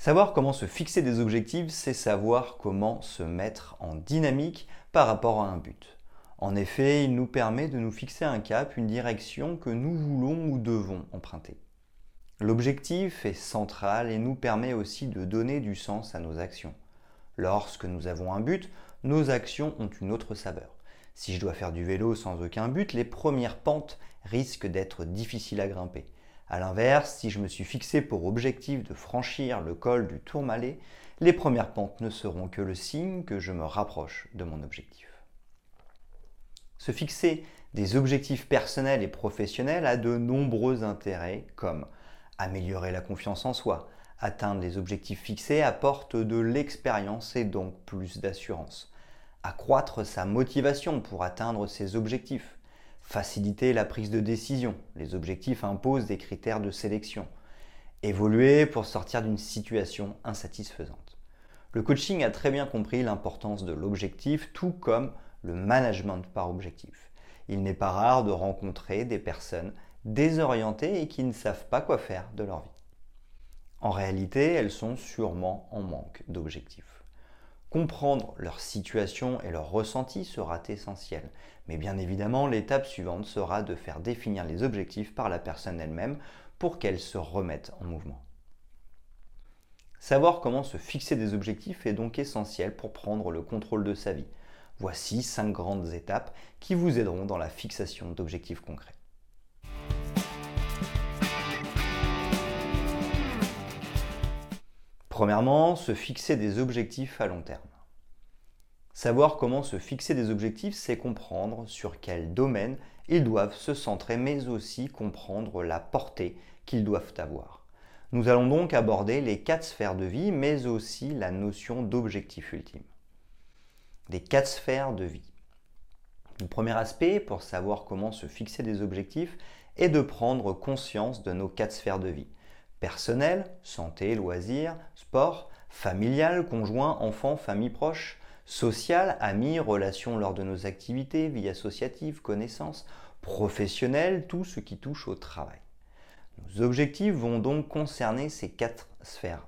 Savoir comment se fixer des objectifs, c'est savoir comment se mettre en dynamique par rapport à un but. En effet, il nous permet de nous fixer un cap, une direction que nous voulons ou devons emprunter. L'objectif est central et nous permet aussi de donner du sens à nos actions. Lorsque nous avons un but, nos actions ont une autre saveur. Si je dois faire du vélo sans aucun but, les premières pentes risquent d'être difficiles à grimper. A l'inverse, si je me suis fixé pour objectif de franchir le col du Tourmalet, les premières pentes ne seront que le signe que je me rapproche de mon objectif. Se fixer des objectifs personnels et professionnels a de nombreux intérêts comme améliorer la confiance en soi, atteindre les objectifs fixés apporte de l'expérience et donc plus d'assurance, accroître sa motivation pour atteindre ses objectifs, Faciliter la prise de décision. Les objectifs imposent des critères de sélection. Évoluer pour sortir d'une situation insatisfaisante. Le coaching a très bien compris l'importance de l'objectif, tout comme le management par objectif. Il n'est pas rare de rencontrer des personnes désorientées et qui ne savent pas quoi faire de leur vie. En réalité, elles sont sûrement en manque d'objectifs. Comprendre leur situation et leur ressenti sera essentiel. Mais bien évidemment, l'étape suivante sera de faire définir les objectifs par la personne elle-même pour qu'elle se remette en mouvement. Savoir comment se fixer des objectifs est donc essentiel pour prendre le contrôle de sa vie. Voici cinq grandes étapes qui vous aideront dans la fixation d'objectifs concrets. Premièrement, se fixer des objectifs à long terme. Savoir comment se fixer des objectifs, c'est comprendre sur quel domaine ils doivent se centrer, mais aussi comprendre la portée qu'ils doivent avoir. Nous allons donc aborder les quatre sphères de vie, mais aussi la notion d'objectif ultime. Des quatre sphères de vie. Le premier aspect pour savoir comment se fixer des objectifs est de prendre conscience de nos quatre sphères de vie personnel, santé, loisirs, sport, familial, conjoint, enfant, famille proche, social, amis, relations lors de nos activités, vie associative, connaissances, professionnelles, tout ce qui touche au travail. Nos objectifs vont donc concerner ces quatre sphères.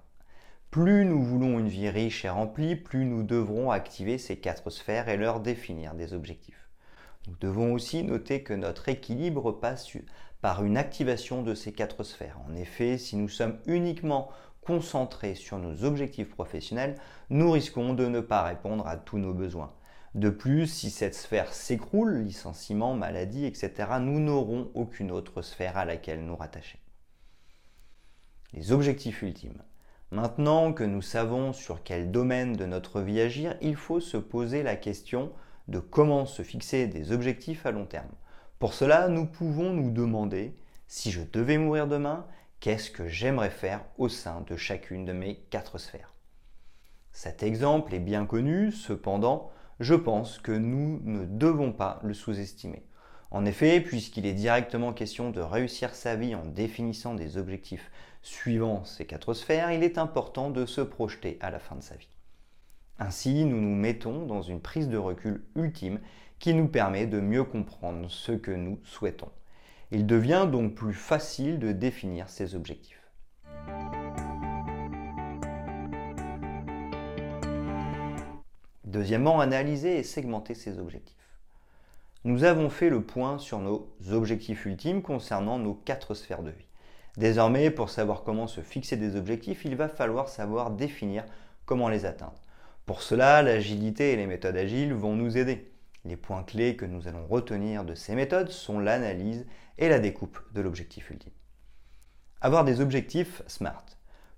Plus nous voulons une vie riche et remplie, plus nous devrons activer ces quatre sphères et leur définir des objectifs. Nous devons aussi noter que notre équilibre passe par une activation de ces quatre sphères. En effet, si nous sommes uniquement concentrés sur nos objectifs professionnels, nous risquons de ne pas répondre à tous nos besoins. De plus, si cette sphère s'écroule, licenciement, maladie, etc., nous n'aurons aucune autre sphère à laquelle nous rattacher. Les objectifs ultimes. Maintenant que nous savons sur quel domaine de notre vie agir, il faut se poser la question de comment se fixer des objectifs à long terme. Pour cela, nous pouvons nous demander si je devais mourir demain, qu'est-ce que j'aimerais faire au sein de chacune de mes quatre sphères. Cet exemple est bien connu, cependant, je pense que nous ne devons pas le sous-estimer. En effet, puisqu'il est directement question de réussir sa vie en définissant des objectifs suivant ces quatre sphères, il est important de se projeter à la fin de sa vie. Ainsi, nous nous mettons dans une prise de recul ultime qui nous permet de mieux comprendre ce que nous souhaitons. Il devient donc plus facile de définir ces objectifs. Deuxièmement, analyser et segmenter ces objectifs. Nous avons fait le point sur nos objectifs ultimes concernant nos quatre sphères de vie. Désormais, pour savoir comment se fixer des objectifs, il va falloir savoir définir comment les atteindre. Pour cela, l'agilité et les méthodes agiles vont nous aider. Les points clés que nous allons retenir de ces méthodes sont l'analyse et la découpe de l'objectif ultime. Avoir des objectifs SMART.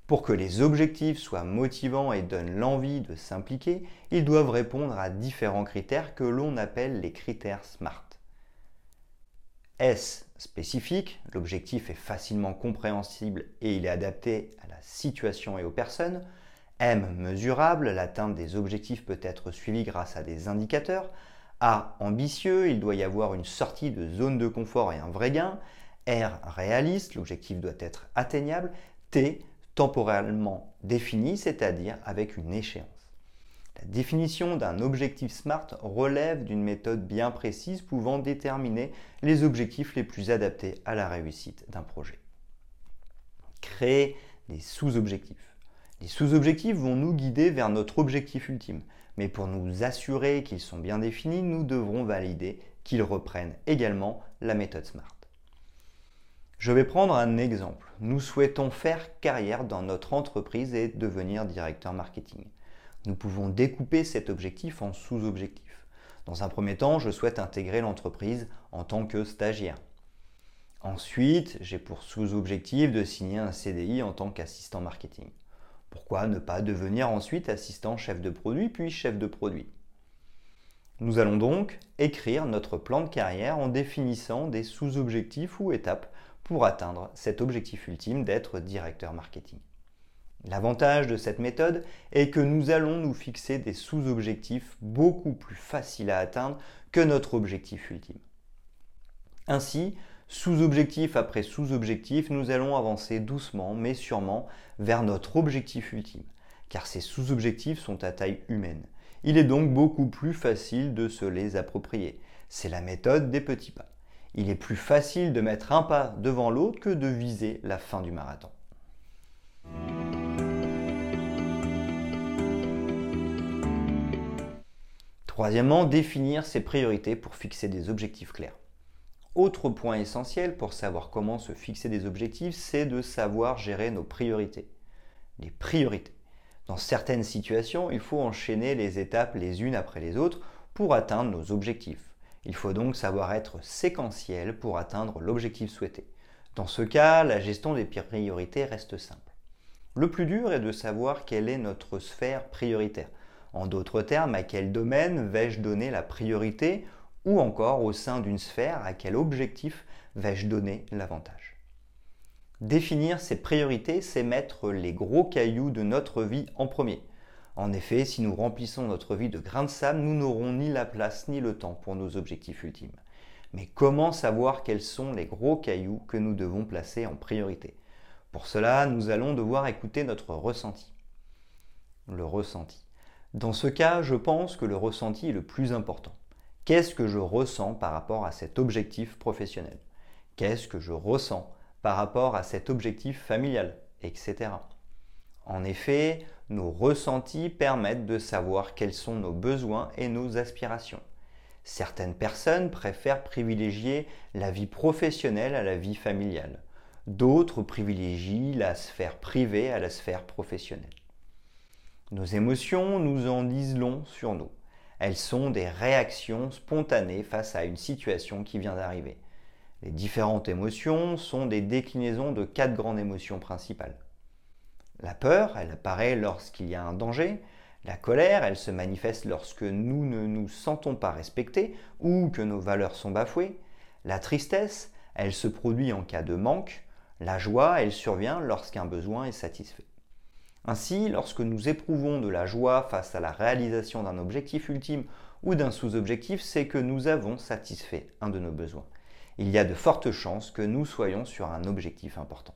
Pour que les objectifs soient motivants et donnent l'envie de s'impliquer, ils doivent répondre à différents critères que l'on appelle les critères SMART. S spécifique, l'objectif est facilement compréhensible et il est adapté à la situation et aux personnes. M, mesurable, l'atteinte des objectifs peut être suivie grâce à des indicateurs. A, ambitieux, il doit y avoir une sortie de zone de confort et un vrai gain. R, réaliste, l'objectif doit être atteignable. T, temporellement défini, c'est-à-dire avec une échéance. La définition d'un objectif SMART relève d'une méthode bien précise pouvant déterminer les objectifs les plus adaptés à la réussite d'un projet. Créer des sous-objectifs. Les sous-objectifs vont nous guider vers notre objectif ultime, mais pour nous assurer qu'ils sont bien définis, nous devrons valider qu'ils reprennent également la méthode SMART. Je vais prendre un exemple. Nous souhaitons faire carrière dans notre entreprise et devenir directeur marketing. Nous pouvons découper cet objectif en sous-objectifs. Dans un premier temps, je souhaite intégrer l'entreprise en tant que stagiaire. Ensuite, j'ai pour sous-objectif de signer un CDI en tant qu'assistant marketing. Pourquoi ne pas devenir ensuite assistant chef de produit puis chef de produit? Nous allons donc écrire notre plan de carrière en définissant des sous-objectifs ou étapes pour atteindre cet objectif ultime d'être directeur marketing. L'avantage de cette méthode est que nous allons nous fixer des sous-objectifs beaucoup plus faciles à atteindre que notre objectif ultime. Ainsi, sous-objectif après sous-objectif, nous allons avancer doucement mais sûrement vers notre objectif ultime, car ces sous-objectifs sont à taille humaine. Il est donc beaucoup plus facile de se les approprier. C'est la méthode des petits pas. Il est plus facile de mettre un pas devant l'autre que de viser la fin du marathon. Troisièmement, définir ses priorités pour fixer des objectifs clairs. Autre point essentiel pour savoir comment se fixer des objectifs, c'est de savoir gérer nos priorités. Les priorités. Dans certaines situations, il faut enchaîner les étapes les unes après les autres pour atteindre nos objectifs. Il faut donc savoir être séquentiel pour atteindre l'objectif souhaité. Dans ce cas, la gestion des priorités reste simple. Le plus dur est de savoir quelle est notre sphère prioritaire. En d'autres termes, à quel domaine vais-je donner la priorité ou encore au sein d'une sphère, à quel objectif vais-je donner l'avantage. Définir ses priorités, c'est mettre les gros cailloux de notre vie en premier. En effet, si nous remplissons notre vie de grains de sable, nous n'aurons ni la place ni le temps pour nos objectifs ultimes. Mais comment savoir quels sont les gros cailloux que nous devons placer en priorité? Pour cela, nous allons devoir écouter notre ressenti. Le ressenti. Dans ce cas, je pense que le ressenti est le plus important. Qu'est-ce que je ressens par rapport à cet objectif professionnel? Qu'est-ce que je ressens par rapport à cet objectif familial Etc. En effet, nos ressentis permettent de savoir quels sont nos besoins et nos aspirations. Certaines personnes préfèrent privilégier la vie professionnelle à la vie familiale. D'autres privilégient la sphère privée à la sphère professionnelle. Nos émotions nous en disent long sur nous. Elles sont des réactions spontanées face à une situation qui vient d'arriver. Les différentes émotions sont des déclinaisons de quatre grandes émotions principales. La peur, elle apparaît lorsqu'il y a un danger. La colère, elle se manifeste lorsque nous ne nous sentons pas respectés ou que nos valeurs sont bafouées. La tristesse, elle se produit en cas de manque. La joie, elle survient lorsqu'un besoin est satisfait. Ainsi, lorsque nous éprouvons de la joie face à la réalisation d'un objectif ultime ou d'un sous-objectif, c'est que nous avons satisfait un de nos besoins. Il y a de fortes chances que nous soyons sur un objectif important.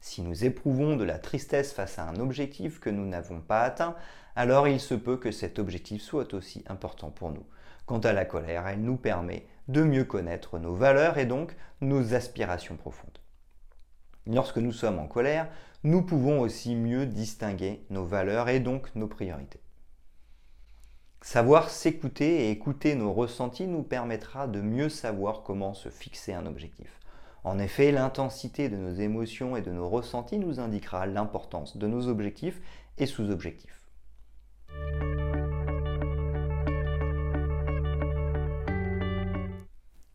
Si nous éprouvons de la tristesse face à un objectif que nous n'avons pas atteint, alors il se peut que cet objectif soit aussi important pour nous. Quant à la colère, elle nous permet de mieux connaître nos valeurs et donc nos aspirations profondes. Lorsque nous sommes en colère, nous pouvons aussi mieux distinguer nos valeurs et donc nos priorités. Savoir s'écouter et écouter nos ressentis nous permettra de mieux savoir comment se fixer un objectif. En effet, l'intensité de nos émotions et de nos ressentis nous indiquera l'importance de nos objectifs et sous-objectifs.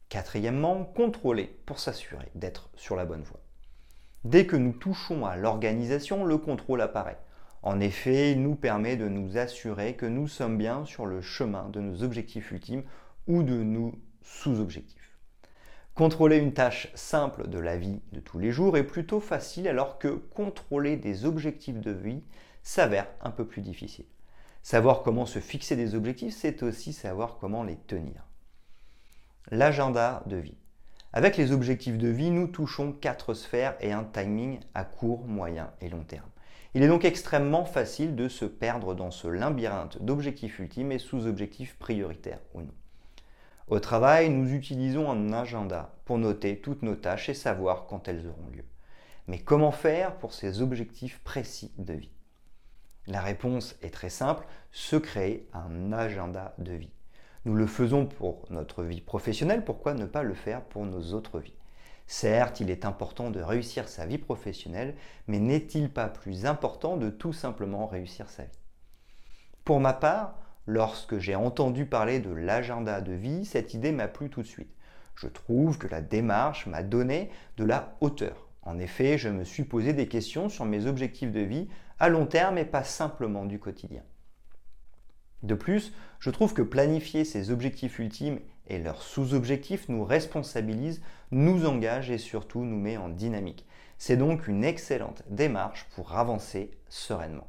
Quatrièmement, contrôler pour s'assurer d'être sur la bonne voie. Dès que nous touchons à l'organisation, le contrôle apparaît. En effet, il nous permet de nous assurer que nous sommes bien sur le chemin de nos objectifs ultimes ou de nos sous-objectifs. Contrôler une tâche simple de la vie de tous les jours est plutôt facile alors que contrôler des objectifs de vie, s'avère un peu plus difficile. Savoir comment se fixer des objectifs, c'est aussi savoir comment les tenir. L'agenda de vie. Avec les objectifs de vie, nous touchons quatre sphères et un timing à court, moyen et long terme. Il est donc extrêmement facile de se perdre dans ce labyrinthe d'objectifs ultimes et sous-objectifs prioritaires ou non. Au travail, nous utilisons un agenda pour noter toutes nos tâches et savoir quand elles auront lieu. Mais comment faire pour ces objectifs précis de vie? La réponse est très simple, se créer un agenda de vie. Nous le faisons pour notre vie professionnelle, pourquoi ne pas le faire pour nos autres vies? Certes, il est important de réussir sa vie professionnelle, mais n'est-il pas plus important de tout simplement réussir sa vie? Pour ma part, lorsque j'ai entendu parler de l'agenda de vie, cette idée m'a plu tout de suite. Je trouve que la démarche m'a donné de la hauteur. En effet, je me suis posé des questions sur mes objectifs de vie à long terme et pas simplement du quotidien. De plus, je trouve que planifier ces objectifs ultimes et leurs sous-objectifs nous responsabilise, nous engage et surtout nous met en dynamique. C'est donc une excellente démarche pour avancer sereinement.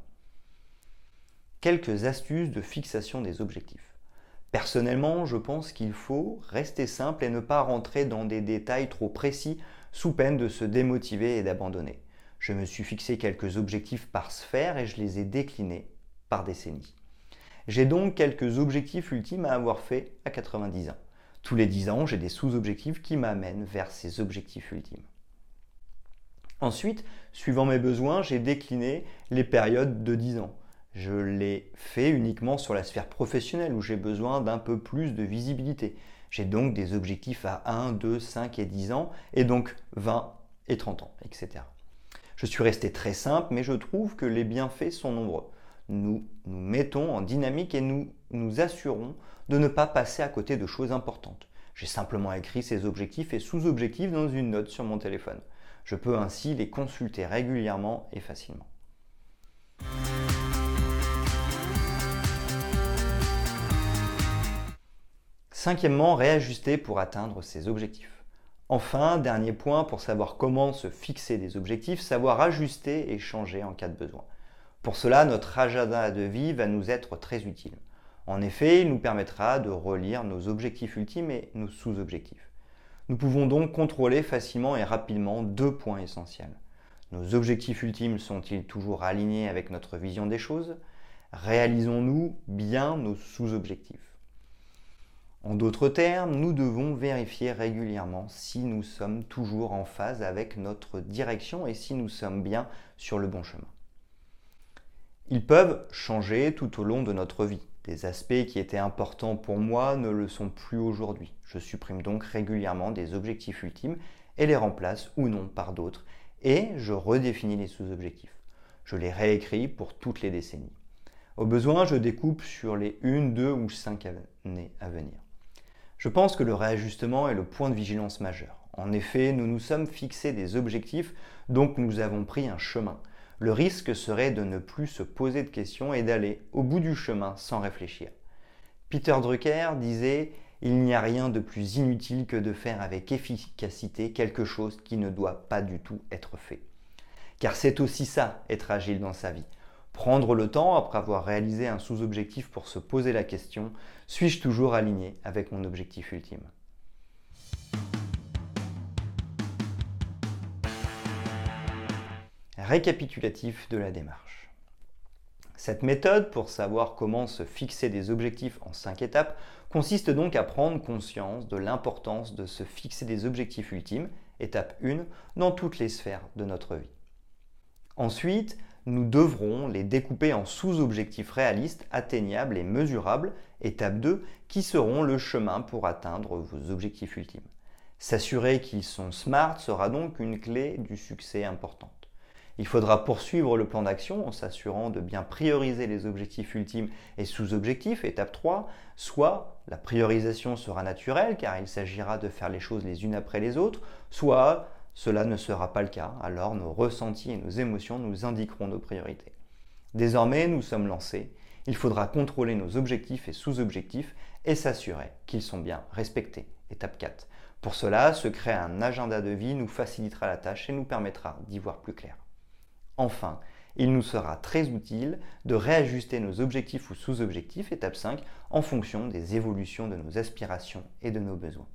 Quelques astuces de fixation des objectifs. Personnellement, je pense qu'il faut rester simple et ne pas rentrer dans des détails trop précis sous peine de se démotiver et d'abandonner. Je me suis fixé quelques objectifs par sphère et je les ai déclinés par décennie. J'ai donc quelques objectifs ultimes à avoir fait à 90 ans. Tous les 10 ans, j'ai des sous-objectifs qui m'amènent vers ces objectifs ultimes. Ensuite, suivant mes besoins, j'ai décliné les périodes de 10 ans. Je l'ai fait uniquement sur la sphère professionnelle où j'ai besoin d'un peu plus de visibilité. J'ai donc des objectifs à 1, 2, 5 et 10 ans, et donc 20 et 30 ans, etc. Je suis resté très simple, mais je trouve que les bienfaits sont nombreux nous nous mettons en dynamique et nous nous assurons de ne pas passer à côté de choses importantes. J'ai simplement écrit ces objectifs et sous-objectifs dans une note sur mon téléphone. Je peux ainsi les consulter régulièrement et facilement. Cinquièmement, réajuster pour atteindre ses objectifs. Enfin, dernier point pour savoir comment se fixer des objectifs, savoir ajuster et changer en cas de besoin. Pour cela, notre agenda de vie va nous être très utile. En effet, il nous permettra de relire nos objectifs ultimes et nos sous-objectifs. Nous pouvons donc contrôler facilement et rapidement deux points essentiels. Nos objectifs ultimes sont-ils toujours alignés avec notre vision des choses? Réalisons-nous bien nos sous-objectifs? En d'autres termes, nous devons vérifier régulièrement si nous sommes toujours en phase avec notre direction et si nous sommes bien sur le bon chemin. Ils peuvent changer tout au long de notre vie. Des aspects qui étaient importants pour moi ne le sont plus aujourd'hui. Je supprime donc régulièrement des objectifs ultimes et les remplace ou non par d'autres. Et je redéfinis les sous-objectifs. Je les réécris pour toutes les décennies. Au besoin, je découpe sur les 1, 2 ou 5 années à venir. Je pense que le réajustement est le point de vigilance majeur. En effet, nous nous sommes fixés des objectifs, donc nous avons pris un chemin le risque serait de ne plus se poser de questions et d'aller au bout du chemin sans réfléchir. Peter Drucker disait Il n'y a rien de plus inutile que de faire avec efficacité quelque chose qui ne doit pas du tout être fait. Car c'est aussi ça, être agile dans sa vie. Prendre le temps après avoir réalisé un sous-objectif pour se poser la question Suis-je toujours aligné avec mon objectif ultime? Récapitulatif de la démarche. Cette méthode, pour savoir comment se fixer des objectifs en cinq étapes, consiste donc à prendre conscience de l'importance de se fixer des objectifs ultimes, étape 1, dans toutes les sphères de notre vie. Ensuite, nous devrons les découper en sous-objectifs réalistes, atteignables et mesurables, étape 2, qui seront le chemin pour atteindre vos objectifs ultimes. S'assurer qu'ils sont SMART sera donc une clé du succès important. Il faudra poursuivre le plan d'action en s'assurant de bien prioriser les objectifs ultimes et sous-objectifs, étape 3, soit la priorisation sera naturelle car il s'agira de faire les choses les unes après les autres, soit cela ne sera pas le cas, alors nos ressentis et nos émotions nous indiqueront nos priorités. Désormais, nous sommes lancés, il faudra contrôler nos objectifs et sous-objectifs et s'assurer qu'ils sont bien respectés. Étape 4. Pour cela, se créer un agenda de vie nous facilitera la tâche et nous permettra d'y voir plus clair. Enfin, Il nous sera très utile de réajuster nos objectifs ou sous-objectifs, étape 5, en fonction des évolutions de nos aspirations et de nos besoins.